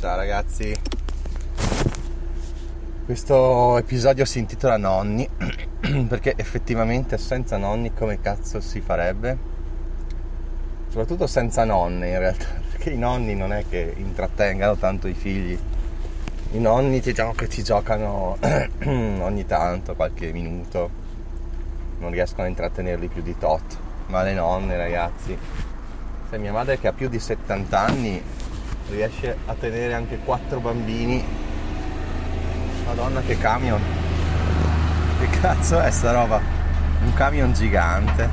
Ciao ragazzi, questo episodio si intitola Nonni perché effettivamente senza nonni come cazzo si farebbe? Soprattutto senza nonne in realtà, perché i nonni non è che intrattengano tanto i figli, i nonni diciamo che ti giocano ogni tanto, qualche minuto, non riescono a intrattenerli più di tot, ma le nonne ragazzi, se mia madre che ha più di 70 anni riesce a tenere anche quattro bambini. Madonna che camion. Che cazzo è sta roba? Un camion gigante.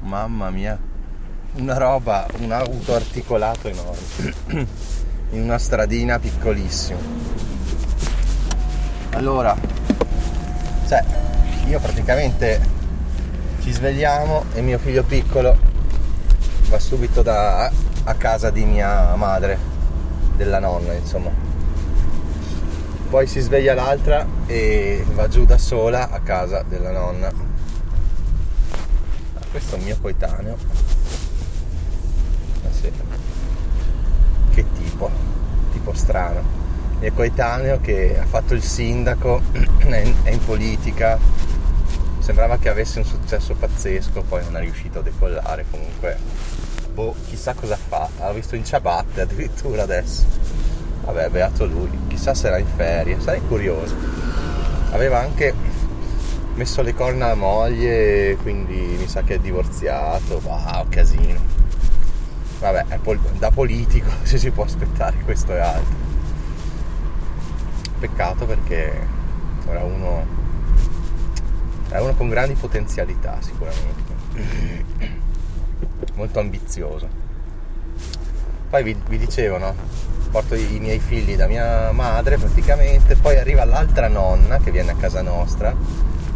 Mamma mia. Una roba, un auto articolato enorme. In una stradina piccolissima. Allora, cioè, io praticamente ci svegliamo e mio figlio piccolo va subito da, a casa di mia madre, della nonna insomma. Poi si sveglia l'altra e va giù da sola a casa della nonna. Ah, questo è un mio coetaneo. Ah, sì. Che tipo, tipo strano. Mio coetaneo che ha fatto il sindaco, è in politica, sembrava che avesse un successo pazzesco, poi non è riuscito a decollare comunque. Boh, chissà cosa fa. L'ho visto in ciabatte addirittura adesso. Vabbè, beato lui, chissà se era in ferie, sarei curioso. Aveva anche messo le corna alla moglie, quindi mi sa che è divorziato. Wow, casino. Vabbè, pol- da politico se si può aspettare questo e altro. Peccato perché era uno è uno con grandi potenzialità sicuramente, molto ambizioso. Poi vi, vi dicevo, no? porto i, miei figli da mia madre praticamente, poi arriva l'altra nonna che viene a casa nostra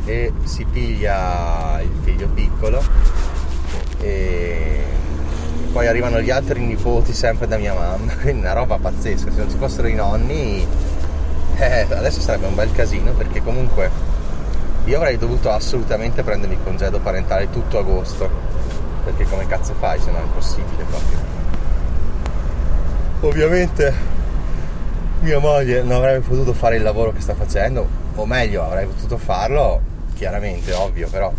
e si piglia il figlio piccolo. E poi arrivano gli altri nipoti sempre da mia mamma, quindi una roba pazzesca, se non ci fossero i nonni eh, adesso sarebbe un bel casino perché comunque io avrei dovuto assolutamente prendermi congedo parentale tutto agosto, perché come cazzo fai se no è impossibile proprio. Ovviamente mia moglie non avrebbe potuto fare il lavoro che sta facendo, o meglio avrei potuto farlo, chiaramente, ovvio, però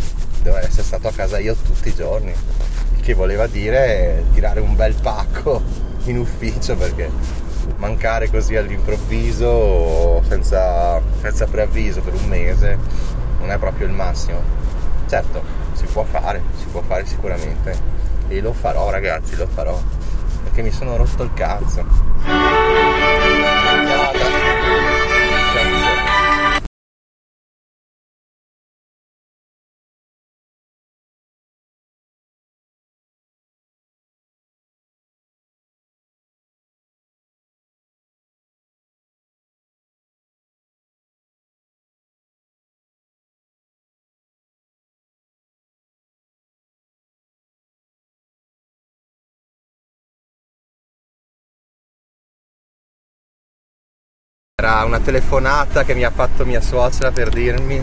dovrei essere stato a casa io tutti i giorni, il che voleva dire tirare un bel pacco in ufficio perché mancare così all'improvviso senza, senza preavviso per un mese non è proprio il massimo. Certo, si può fare, si può fare sicuramente. E lo farò ragazzi, lo farò. Perché mi sono rotto il cazzo. Era una telefonata che mi ha fatto mia suocera per dirmi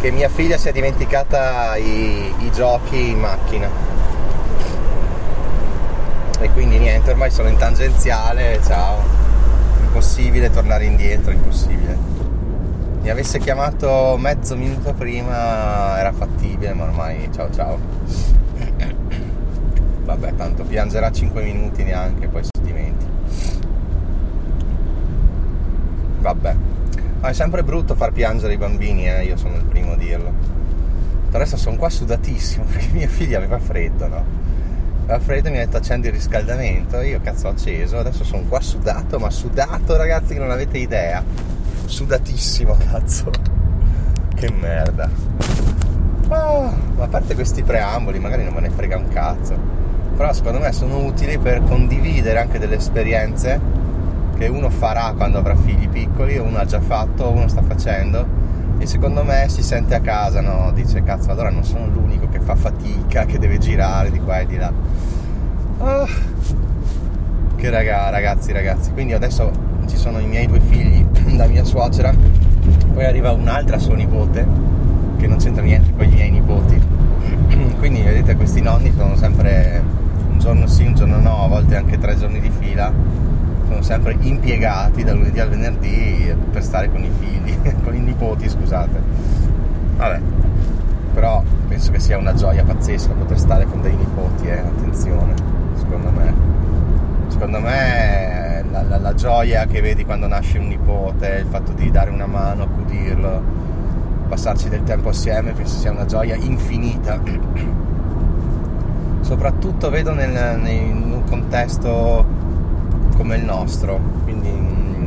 che mia figlia si è dimenticata i, i giochi in macchina. E quindi niente, ormai sono in tangenziale, ciao. Impossibile tornare indietro, impossibile. Mi avesse chiamato mezzo minuto prima era fattibile, ma ormai ciao ciao. Vabbè, tanto piangerà 5 minuti neanche, poi si dimentica. Vabbè. Ma è sempre brutto far piangere i bambini, eh? io sono il primo a dirlo. Adesso sono qua sudatissimo perché mia figlia aveva freddo, no? Aveva freddo e mi ha detto accendi il riscaldamento, io cazzo ho acceso, adesso sono qua sudato, ma sudato ragazzi che non avete idea. Sudatissimo, cazzo. Che merda. Oh, ma a parte questi preamboli, magari non me ne frega un cazzo. Però secondo me sono utili per condividere anche delle esperienze che uno farà quando avrà figli piccoli, uno ha già fatto, uno sta facendo e secondo me si sente a casa, no? Dice cazzo, allora non sono l'unico che fa fatica, che deve girare di qua e di là. Oh, che raga, ragazzi, ragazzi. Quindi adesso ci sono i miei due figli da mia suocera, poi arriva un'altra sua nipote che non c'entra niente con i miei nipoti. Quindi vedete questi nonni sono sempre un giorno sì, un giorno no, a volte anche tre giorni di fila, sono sempre impiegati dal lunedì al venerdì per stare con i figli, con i nipoti, scusate. Vabbè, però penso che sia una gioia pazzesca poter stare con dei nipoti, eh, attenzione, secondo me. Secondo me la, la, la gioia che vedi quando nasce un nipote, il fatto di dare una mano, accudirlo, passarci del tempo assieme, penso sia una gioia infinita. Soprattutto vedo nel, nel, un contesto come il nostro, quindi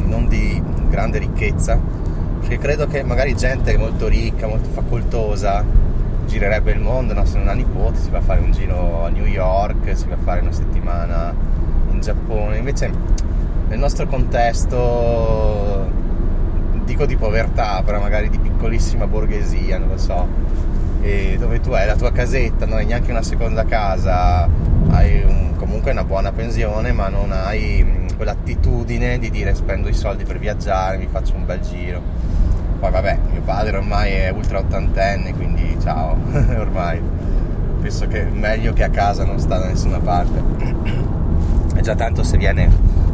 non di grande ricchezza, perché credo che magari gente molto ricca, molto facoltosa, girerebbe il mondo, no? se non ha nipoti si va a fare un giro a New York, si va a fare una settimana in Giappone, invece nel nostro contesto dico di povertà, però magari di piccolissima borghesia, non lo so, e dove tu hai la tua casetta, non hai neanche una seconda casa, hai un, comunque una buona pensione, ma non hai quell'attitudine di dire spendo i soldi per viaggiare, mi faccio un bel giro poi vabbè, mio padre ormai è ultra ottantenne, quindi ciao, ormai penso che meglio che a casa non sta da nessuna parte. È già tanto se viene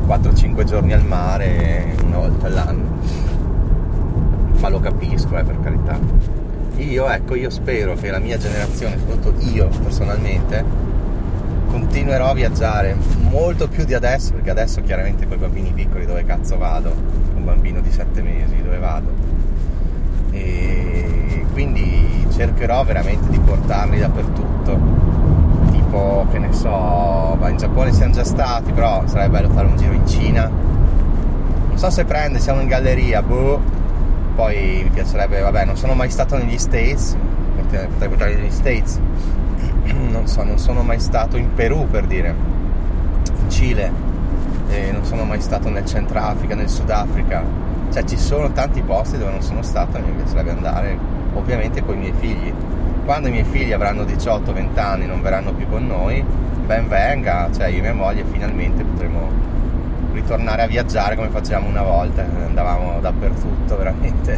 4-5 giorni al mare una volta all'anno. Ma lo capisco, eh, per carità. Io, ecco, io spero che la mia generazione, soprattutto io personalmente, continuerò a viaggiare molto più di adesso, perché adesso chiaramente con i bambini piccoli dove cazzo vado? Un bambino di 7 mesi, dove vado? e quindi cercherò veramente di portarli dappertutto tipo che ne so in Giappone siamo già stati però sarebbe bello fare un giro in Cina non so se prende siamo in galleria boh poi mi piacerebbe vabbè non sono mai stato negli States potrei portarli negli States non so non sono mai stato in Perù per dire in Cile e non sono mai stato nel Centrafrica nel Sudafrica cioè ci sono tanti posti dove non sono stato e mi piacerebbe andare, ovviamente con i miei figli. Quando i miei figli avranno 18-20 anni e non verranno più con noi, ben venga, cioè io e mia moglie finalmente potremo ritornare a viaggiare come facevamo una volta, andavamo dappertutto, veramente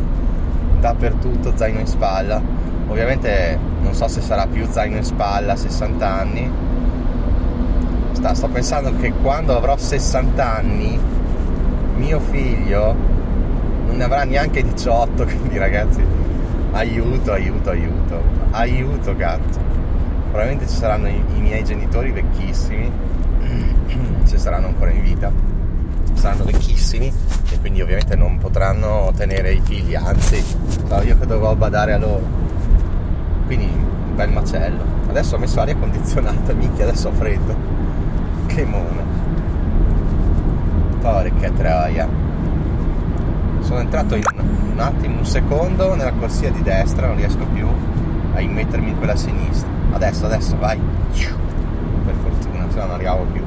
dappertutto, zaino in spalla. Ovviamente non so se sarà più zaino in spalla a 60 anni. Sto pensando che quando avrò 60 anni mio figlio non ne avrà neanche 18, quindi ragazzi, aiuto, aiuto, aiuto, aiuto cazzo. Probabilmente ci saranno i, i miei genitori vecchissimi, se saranno ancora in vita, saranno vecchissimi e quindi ovviamente non potranno tenere i figli, anzi, io che dovrò badare a loro. Quindi un bel macello. Adesso ho messo aria condizionata, minchia, adesso ho freddo. Che mona. Porca troia sono entrato in un attimo, un secondo nella corsia di destra, non riesco più a immettermi in quella sinistra. Adesso, adesso, vai. Per fortuna, se no non arrivavo più.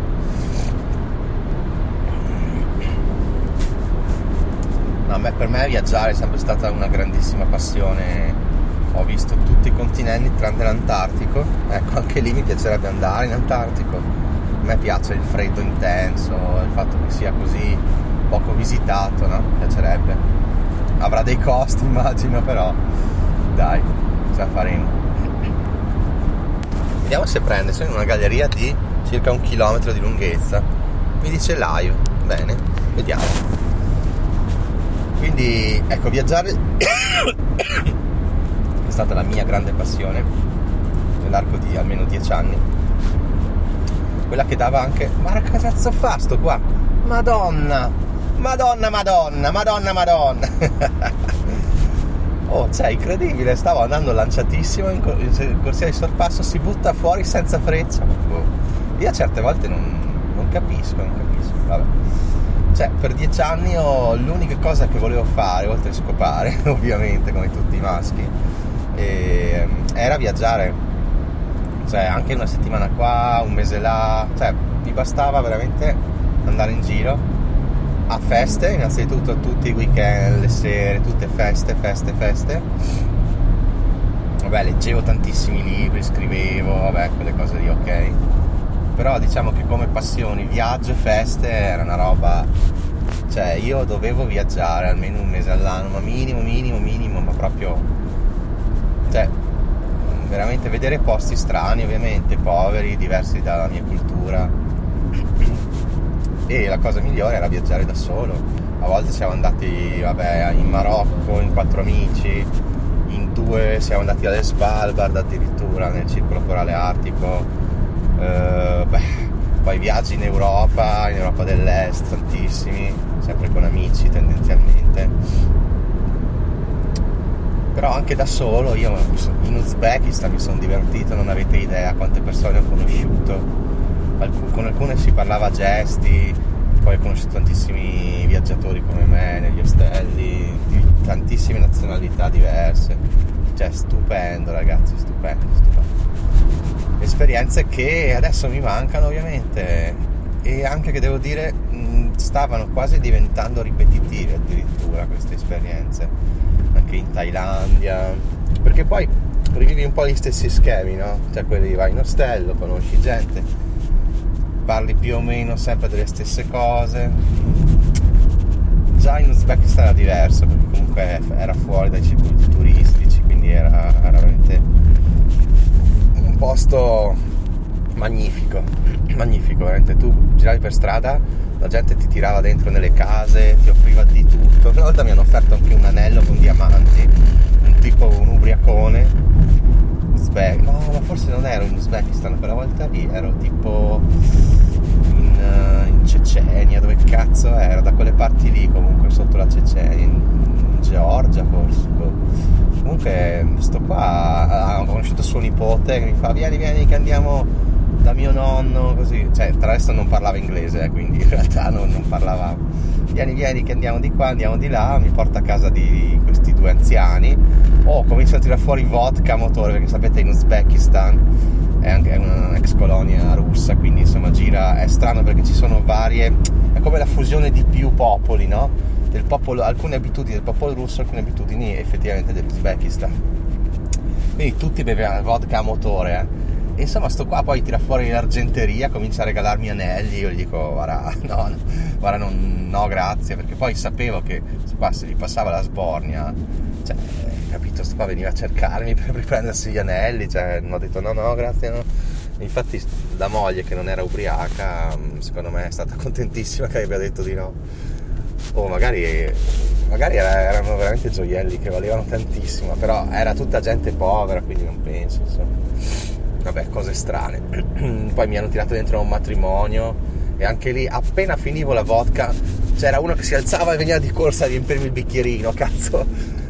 No, per me viaggiare è sempre stata una grandissima passione. Ho visto tutti i continenti tranne l'Antartico. Ecco, anche lì mi piacerebbe andare in Antartico. A me piace il freddo intenso, il fatto che sia così poco visitato, no? Mi piacerebbe. Avrà dei costi immagino, però dai, ce la faremo. Vediamo se prende, sono in una galleria di circa un chilometro di lunghezza. Mi dice live, bene, vediamo. Quindi ecco, viaggiare è stata la mia grande passione nell'arco di almeno dieci anni. Quella che dava anche. Ma che cazzo fa sto qua? Madonna! Madonna, madonna, madonna, madonna. oh, cioè, incredibile, stavo andando lanciatissimo in, in corsia di sorpasso, si butta fuori senza freccia. Boh. Io certe volte non, non capisco, non capisco, vabbè. Cioè, per dieci anni ho l'unica cosa che volevo fare, oltre a scopare, ovviamente, come tutti i maschi, e, era viaggiare. Cioè, anche una settimana qua, un mese là, cioè, mi bastava veramente andare in giro a feste, innanzitutto tutti i weekend, le sere, tutte feste, feste, feste. Vabbè, leggevo tantissimi libri, scrivevo, vabbè, quelle cose lì, ok. Però diciamo che come passioni, viaggio e feste era una roba... Cioè, io dovevo viaggiare almeno un mese all'anno, ma minimo, minimo, minimo, ma proprio... Veramente vedere posti strani ovviamente, poveri, diversi dalla mia cultura. E la cosa migliore era viaggiare da solo. A volte siamo andati vabbè, in Marocco in quattro amici, in due siamo andati alle Svalbard addirittura nel circolo polare artico. Uh, beh, poi viaggi in Europa, in Europa dell'Est, tantissimi, sempre con amici tendenzialmente. Però anche da solo, io in Uzbekistan mi sono divertito, non avete idea quante persone ho conosciuto. Con alcune si parlava a gesti, poi ho conosciuto tantissimi viaggiatori come me negli ostelli, di tantissime nazionalità diverse. Cioè, stupendo ragazzi, stupendo, stupendo esperienze che adesso mi mancano ovviamente e anche che devo dire stavano quasi diventando ripetitive addirittura queste esperienze anche in Thailandia. Perché poi rivivi un po' gli stessi schemi no? cioè quelli vai in ostello conosci gente parli più o meno sempre delle stesse cose. Già in Uzbekistan era diverso perché comunque era fuori dai circuiti turistici quindi era, era veramente posto magnifico, magnifico, veramente tu giravi per strada, la gente ti tirava dentro nelle case, ti offriva di tutto. Una volta mi hanno offerto anche un anello con diamanti, un tipo un ubriacone, Uzbek, no, ma forse non ero in Uzbekistan, quella volta lì ero tipo in, uh, in Cecenia, dove cazzo ero, da quelle parti lì comunque sotto la Cecenia, in, in Georgia forse. Boh comunque sto qua ho conosciuto suo nipote che mi fa vieni vieni che andiamo da mio nonno così cioè tra l'altro non parlava inglese eh, quindi in realtà non, non parlava vieni vieni che andiamo di qua andiamo di là mi porta a casa di questi due anziani oh comincia a tirare fuori vodka a motore perché sapete in Uzbekistan è anche un'ex colonia russa quindi insomma gira è strano perché ci sono varie è come la fusione di più popoli no? del popolo, alcune abitudini del popolo russo, alcune abitudini effettivamente dell'Uzbekistan. Quindi tutti bevevano vodka a motore. Eh. E insomma, sto qua poi tira fuori l'argenteria, comincia a regalarmi anelli. Io gli dico, guarda, no, no, guarda, non, no grazie, perché poi sapevo che qua se gli passava la sbornia, cioè, capito, sto qua veniva a cercarmi per riprendersi gli anelli. Cioè, non ho detto no, no, grazie, no. Infatti, la moglie che non era ubriaca, secondo me è stata contentissima che abbia detto di no o magari, magari erano veramente gioielli che valevano tantissimo, però era tutta gente povera, quindi non penso, insomma. Vabbè, cose strane. Poi mi hanno tirato dentro a un matrimonio e anche lì appena finivo la vodka c'era uno che si alzava e veniva di corsa a riempirmi il bicchierino, cazzo.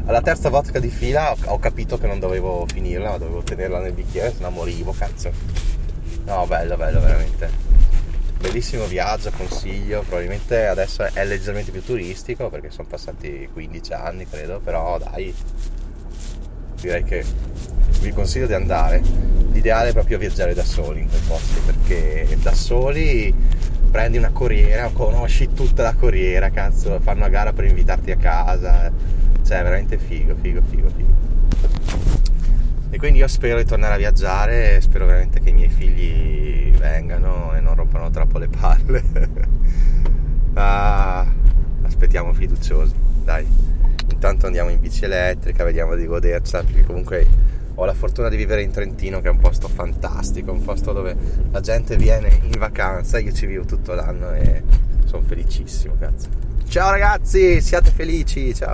Alla terza vodka di fila ho, capito che non dovevo finirla, ma dovevo tenerla nel bicchiere, se no morivo, cazzo. No, bello, bello, veramente bellissimo viaggio, consiglio, probabilmente adesso è leggermente più turistico perché sono passati 15 anni credo, però dai, direi che vi consiglio di andare. L'ideale è proprio viaggiare da soli in quei posti perché da soli prendi una corriera, conosci tutta la corriera, cazzo, fanno una gara per invitarti a casa, cioè è veramente figo, figo, figo, figo. E quindi io spero di tornare a viaggiare, spero veramente che i miei figli vengano e non rompano troppo le palle. ah, aspettiamo fiduciosi, dai. Intanto andiamo in bici elettrica, vediamo di godercela, perché comunque ho la fortuna di vivere in Trentino che è un posto fantastico, un posto dove la gente viene in vacanza, io ci vivo tutto l'anno e sono felicissimo, cazzo. Ciao ragazzi, siate felici, ciao!